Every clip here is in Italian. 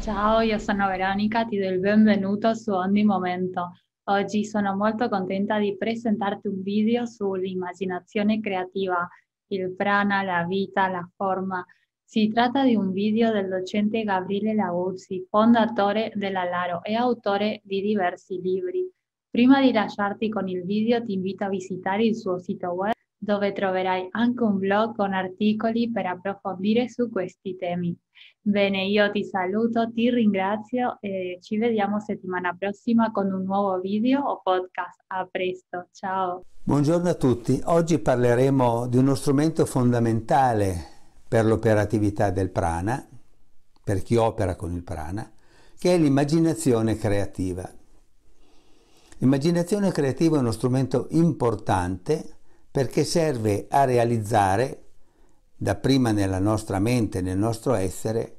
Ciao, io sono Veronica, ti do il benvenuto su Ogni Momento. Oggi sono molto contenta di presentarti un video sull'immaginazione creativa, il prana, la vita, la forma. Si tratta di un video del docente Gabriele Laguzzi, fondatore della Laro e autore di diversi libri. Prima di lasciarti con il video ti invito a visitare il suo sito web dove troverai anche un blog con articoli per approfondire su questi temi. Bene, io ti saluto, ti ringrazio e ci vediamo settimana prossima con un nuovo video o podcast. A presto, ciao. Buongiorno a tutti, oggi parleremo di uno strumento fondamentale per l'operatività del prana, per chi opera con il prana, che è l'immaginazione creativa. L'immaginazione creativa è uno strumento importante perché serve a realizzare, dapprima nella nostra mente, nel nostro essere,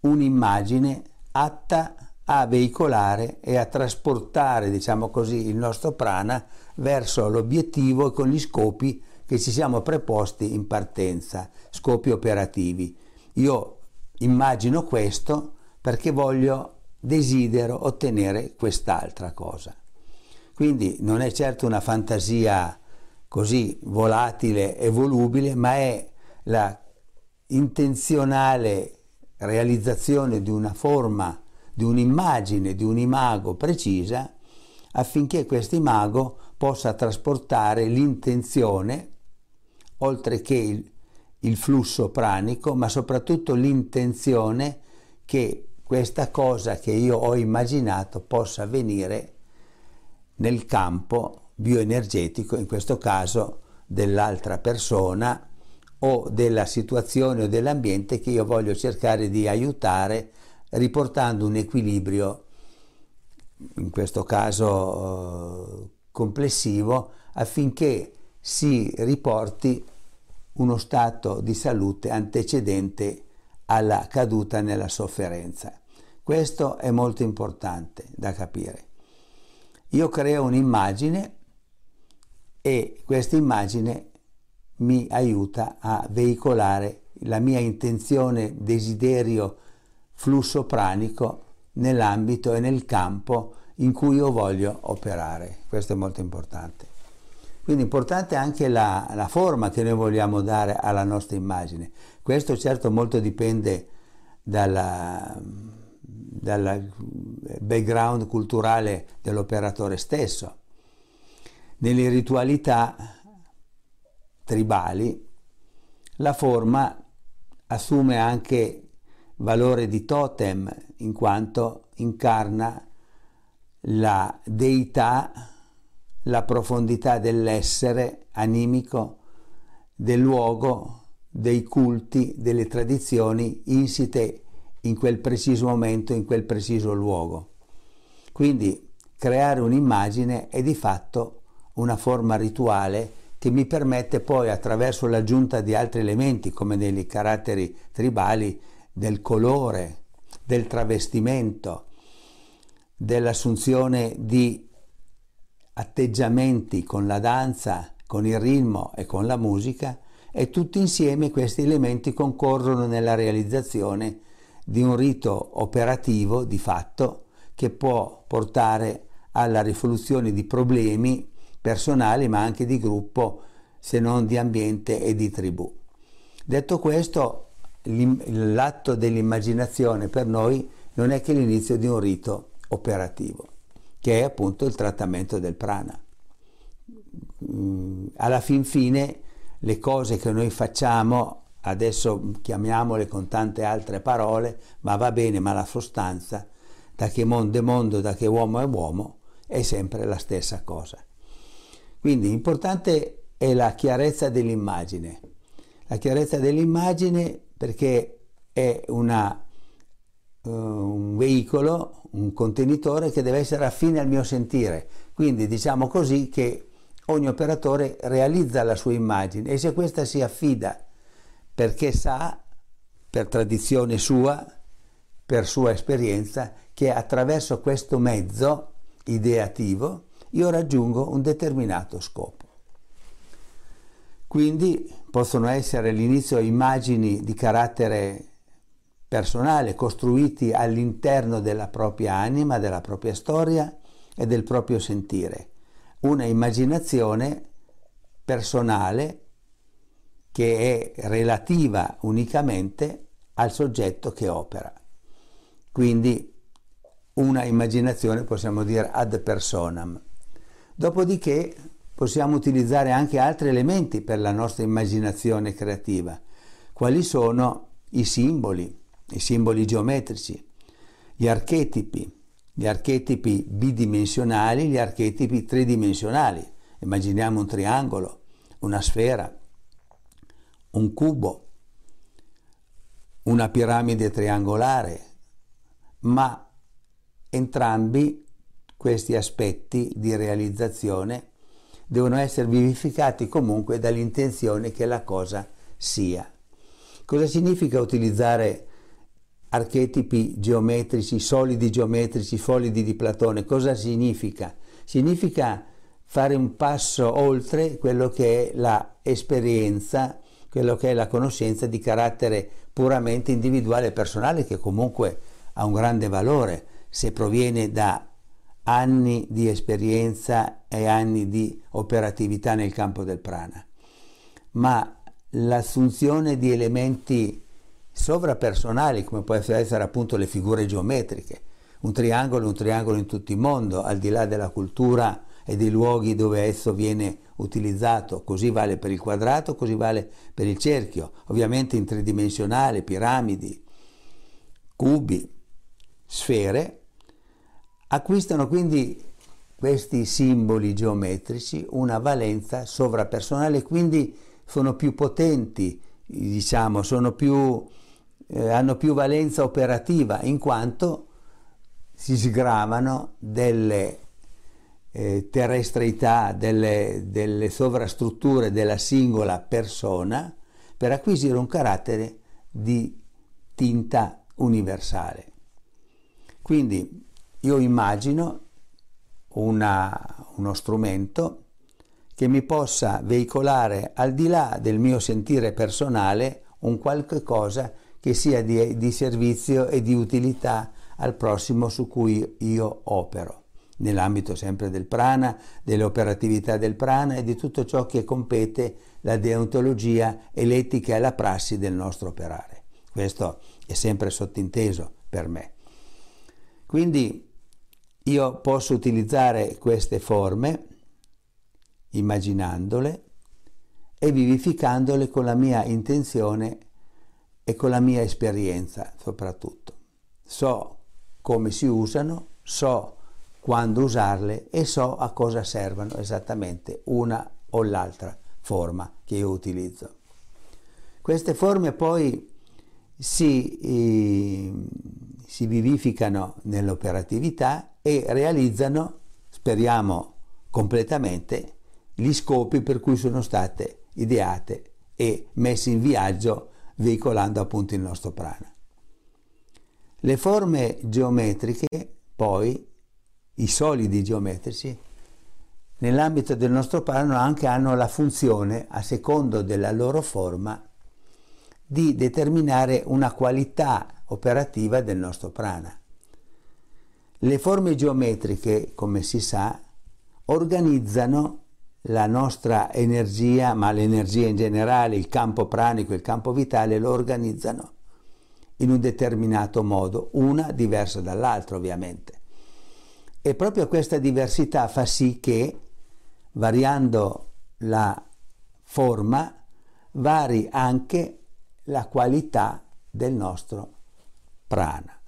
un'immagine atta a veicolare e a trasportare, diciamo così, il nostro prana verso l'obiettivo e con gli scopi che ci siamo preposti in partenza, scopi operativi. Io immagino questo perché voglio, desidero ottenere quest'altra cosa. Quindi non è certo una fantasia così volatile e volubile, ma è la intenzionale realizzazione di una forma, di un'immagine, di un imago precisa affinché questo imago possa trasportare l'intenzione, oltre che il, il flusso pranico, ma soprattutto l'intenzione che questa cosa che io ho immaginato possa avvenire nel campo bioenergetico, in questo caso dell'altra persona o della situazione o dell'ambiente che io voglio cercare di aiutare riportando un equilibrio, in questo caso eh, complessivo, affinché si riporti uno stato di salute antecedente alla caduta nella sofferenza. Questo è molto importante da capire. Io creo un'immagine e questa immagine mi aiuta a veicolare la mia intenzione, desiderio, flusso pranico nell'ambito e nel campo in cui io voglio operare. Questo è molto importante. Quindi importante anche la, la, forma che noi vogliamo dare alla nostra immagine. Questo certo molto dipende dal background culturale dell'operatore stesso nelle ritualità tribali la forma assume anche valore di totem in quanto incarna la deità, la profondità dell'essere animico, del luogo, dei culti, delle tradizioni insite in quel preciso momento, in quel preciso luogo. Quindi creare un'immagine è di fatto una forma rituale che mi permette poi attraverso l'aggiunta di altri elementi come nei caratteri tribali del colore, del travestimento, dell'assunzione di atteggiamenti con la danza, con il ritmo e con la musica e tutti insieme questi elementi concorrono nella realizzazione di un rito operativo di fatto che può portare alla risoluzione di problemi personali ma anche di gruppo se non di ambiente e di tribù. Detto questo, l'atto dell'immaginazione per noi non è che l'inizio di un rito operativo, che è appunto il trattamento del prana. Mm, alla fin fine le cose che noi facciamo, adesso chiamiamole con tante altre parole, ma va bene, ma la sostanza, da che mondo è mondo, da che uomo è uomo, è sempre la stessa cosa. Quindi importante è la chiarezza dell'immagine. La chiarezza dell'immagine perché è una, uh, un veicolo, un contenitore che deve essere affine al mio sentire. Quindi diciamo così che ogni operatore realizza la sua immagine e se questa si affida perché sa, per tradizione sua, per sua esperienza, che attraverso questo mezzo ideativo io raggiungo un determinato scopo. Quindi possono essere all'inizio immagini di carattere personale, costruiti all'interno della propria anima, della propria storia e del proprio sentire. Una immaginazione personale che è relativa unicamente al soggetto che opera. Quindi una immaginazione possiamo dire ad personam. Dopodiché possiamo utilizzare anche altri elementi per la nostra immaginazione creativa. Quali sono i simboli, i simboli geometrici, gli archetipi, gli archetipi bidimensionali, gli archetipi tridimensionali. Immaginiamo un triangolo, una sfera, un cubo, una piramide triangolare, ma entrambi questi aspetti di realizzazione devono essere vivificati comunque dall'intenzione che la cosa sia. Cosa significa utilizzare archetipi geometrici, solidi geometrici, solidi di Platone? Cosa significa? Significa fare un passo oltre quello che è l'esperienza, quello che è la conoscenza di carattere puramente individuale e personale che comunque ha un grande valore se proviene da anni di esperienza e anni di operatività nel campo del prana, ma l'assunzione di elementi sovrapersonali come possono essere appunto le figure geometriche, un triangolo è un triangolo in tutto il mondo, al di là della cultura e dei luoghi dove esso viene utilizzato, così vale per il quadrato, così vale per il cerchio, ovviamente in tridimensionale, piramidi, cubi, sfere, Acquistano quindi questi simboli geometrici una valenza sovrapersonale, quindi sono più potenti, diciamo, più, eh, hanno più valenza operativa in quanto si sgravano delle eh, terrestrità, delle, delle sovrastrutture della singola persona per acquisire un carattere di tinta universale. Quindi io immagino una, uno strumento che mi possa veicolare al di là del mio sentire personale un qualche cosa che sia di, di servizio e di utilità al prossimo su cui io opero, nell'ambito sempre del prana, dell'operatività del prana e di tutto ciò che compete la deontologia e l'etica e la prassi del nostro operare. Questo è sempre sottinteso per me. Quindi io posso utilizzare queste forme immaginandole e vivificandole con la mia intenzione e con la mia esperienza soprattutto. So come si usano, so quando usarle e so a cosa servono esattamente una o l'altra forma che io utilizzo. Queste forme poi si, eh, si vivificano nell'operatività e realizzano, speriamo completamente, gli scopi per cui sono state ideate e messe in viaggio veicolando appunto il nostro prana. Le forme geometriche, poi, i solidi geometrici, nell'ambito del nostro prana anche hanno la funzione, a secondo della loro forma, di determinare una qualità operativa del nostro prana. Le forme geometriche, come si sa, organizzano la nostra energia, ma l'energia in generale, il campo pranico, il campo vitale, lo organizzano in un determinato modo, una diversa dall'altra ovviamente. E proprio questa diversità fa sì che, variando la forma, vari anche la qualità del nostro prana,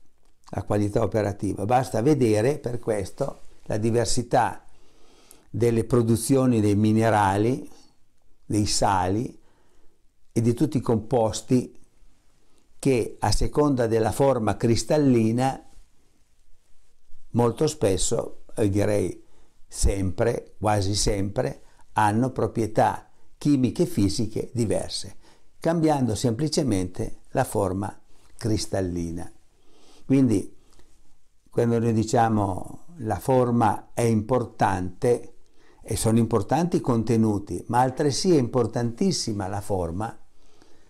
la qualità operativa. Basta vedere per questo la diversità delle produzioni dei minerali, dei sali e di tutti i composti che a seconda della forma cristallina molto spesso, direi sempre, quasi sempre, hanno proprietà chimiche e fisiche diverse, cambiando semplicemente la forma cristallina. Quindi quando noi diciamo la forma è importante, e sono importanti i contenuti, ma altresì è importantissima la forma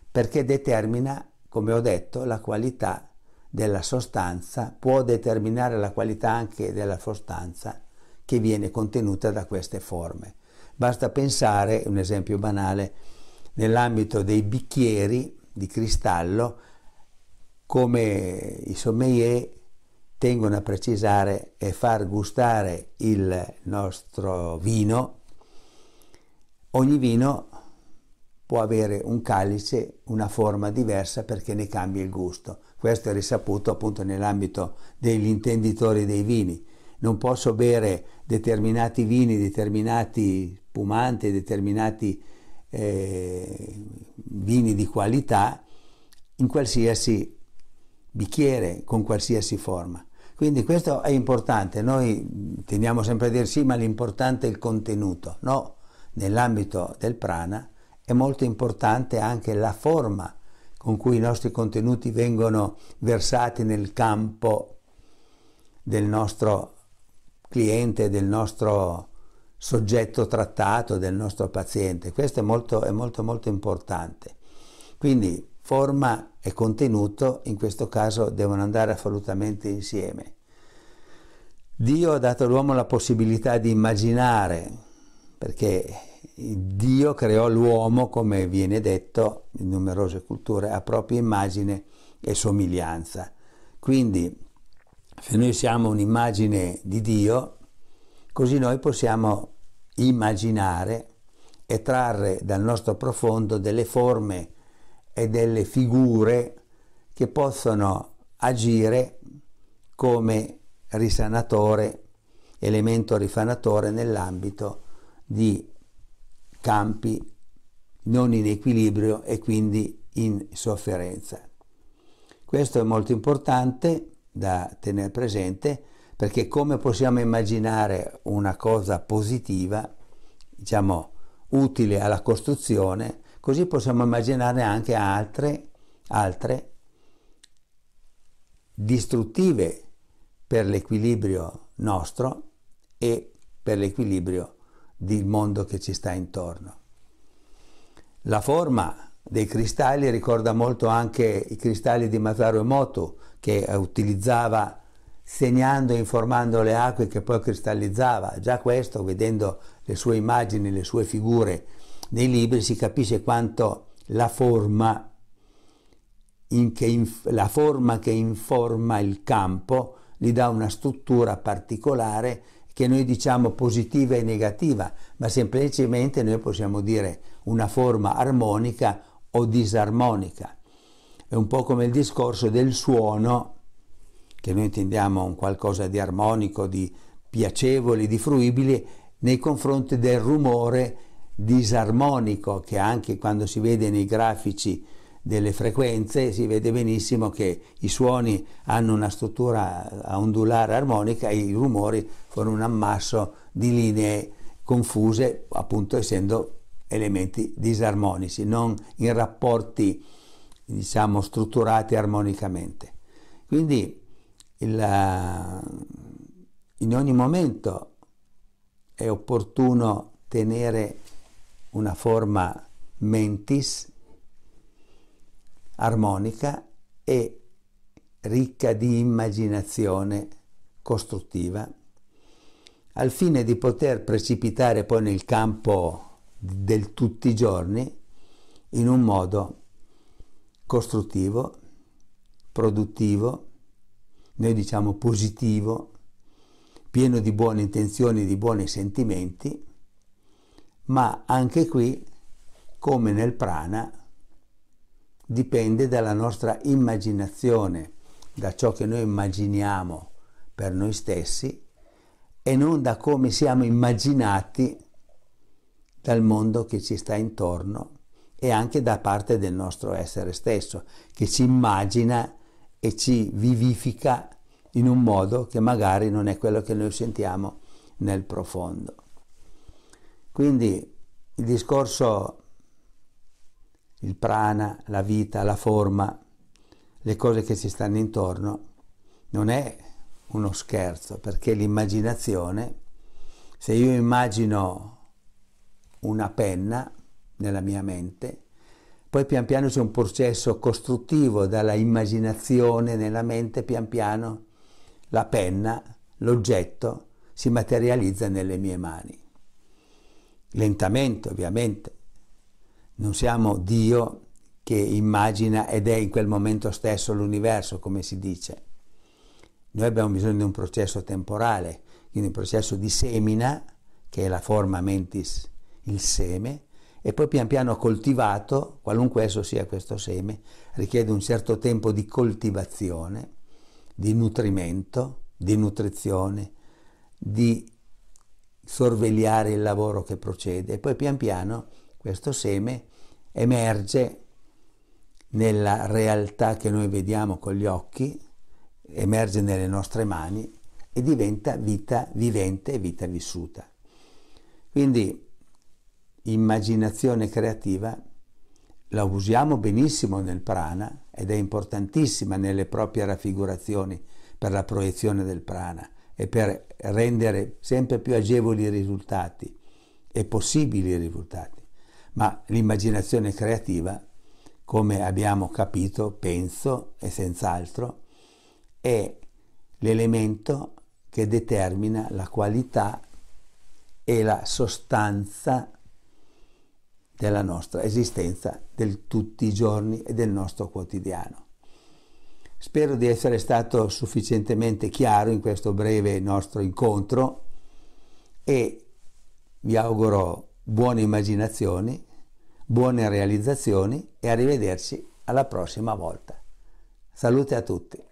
perché determina come ho detto, la qualità della sostanza può determinare la qualità anche della sostanza che viene contenuta da queste forme. Basta pensare, un esempio banale, nell'ambito dei bicchieri di cristallo, come i sommelier tengono a precisare e far gustare il nostro vino, ogni vino può avere un calice, una forma diversa perché ne cambia il gusto. Questo è risaputo appunto nell'ambito degli intenditori dei vini. Non posso bere determinati vini, determinati spumanti, determinati eh, vini di qualità in qualsiasi bicchiere, con qualsiasi forma. Quindi questo è importante, noi tendiamo sempre a dire sì, ma l'importante è il contenuto. No, nell'ambito del prana è molto importante anche la forma con cui i nostri contenuti vengono versati nel campo del nostro cliente, del nostro soggetto trattato, del nostro paziente. Questo è molto, è molto, molto importante. Quindi forma e contenuto in questo caso devono andare assolutamente insieme. Dio ha dato all'uomo la possibilità di immaginare, perché Dio creò l'uomo, come viene detto in numerose culture, a propria immagine e somiglianza. Quindi, se noi siamo un'immagine di Dio, così noi possiamo immaginare e trarre dal nostro profondo delle forme e delle figure che possono agire come risanatore, elemento risanatore nell'ambito di campi non in equilibrio e quindi in sofferenza. Questo è molto importante da tenere presente perché come possiamo immaginare una cosa positiva, diciamo utile alla costruzione, Così possiamo immaginare anche altre, altre distruttive per l'equilibrio nostro e per l'equilibrio del mondo che ci sta intorno. La forma dei cristalli ricorda molto anche i cristalli di Masaru Emoto che utilizzava segnando e informando le acque che poi cristallizzava. Già questo, vedendo le sue immagini, le sue figure nei libri si capisce quanto la forma, che la forma che informa il campo gli dà una struttura particolare che noi diciamo positiva e negativa, ma semplicemente noi possiamo dire una forma armonica o disarmonica. È un po' come il discorso del suono, che noi intendiamo un qualcosa di armonico, di piacevole, di fruibile, nei confronti del rumore disarmonico che anche quando si vede nei grafici delle frequenze si vede benissimo che i suoni hanno una struttura ondulare armonica e i rumori sono un ammasso di linee confuse appunto essendo elementi disarmonici non in rapporti diciamo strutturati armonicamente. Quindi il, in ogni momento è opportuno tenere una forma mentis armonica e ricca di immaginazione costruttiva, al fine di poter precipitare poi nel campo del tutti i giorni in un modo costruttivo, produttivo, noi diciamo positivo, pieno di buone intenzioni, di buoni sentimenti, ma anche qui, come nel prana, dipende dalla nostra immaginazione, da ciò che noi immaginiamo per noi stessi e non da come siamo immaginati dal mondo che ci sta intorno e anche da parte del nostro essere stesso, che ci immagina e ci vivifica in un modo che magari non è quello che noi sentiamo nel profondo. Quindi il discorso, il prana, la vita, la forma, le cose che ci stanno intorno, non è uno scherzo, perché l'immaginazione, se io immagino una penna nella mia mente, poi pian piano c'è un processo costruttivo dalla immaginazione nella mente, pian piano la penna, l'oggetto, si materializza nelle mie mani. Lentamente, ovviamente. Non siamo Dio che immagina ed è in quel momento stesso l'universo, come si dice. Noi abbiamo bisogno di un processo temporale, quindi un processo di semina, che è la forma mentis, il seme, e poi pian piano coltivato, qualunque esso sia questo seme, richiede un certo tempo di coltivazione, di nutrimento, di nutrizione, di sorvegliare il lavoro che procede e poi pian piano questo seme emerge nella realtà che noi vediamo con gli occhi, emerge nelle nostre mani e diventa vita vivente e vita vissuta. Quindi immaginazione creativa la usiamo benissimo nel prana ed è importantissima nelle proprie raffigurazioni per la proiezione del prana e per rendere sempre più agevoli i risultati e possibili i risultati. Ma l'immaginazione creativa, come abbiamo capito, penso e senz'altro, è l'elemento che determina la qualità e la sostanza della nostra esistenza del tutti i giorni e del nostro quotidiano. Spero di essere stato sufficientemente chiaro in questo breve nostro incontro e vi auguro buone immaginazioni, buone realizzazioni e arrivederci alla prossima volta. Salute a tutti.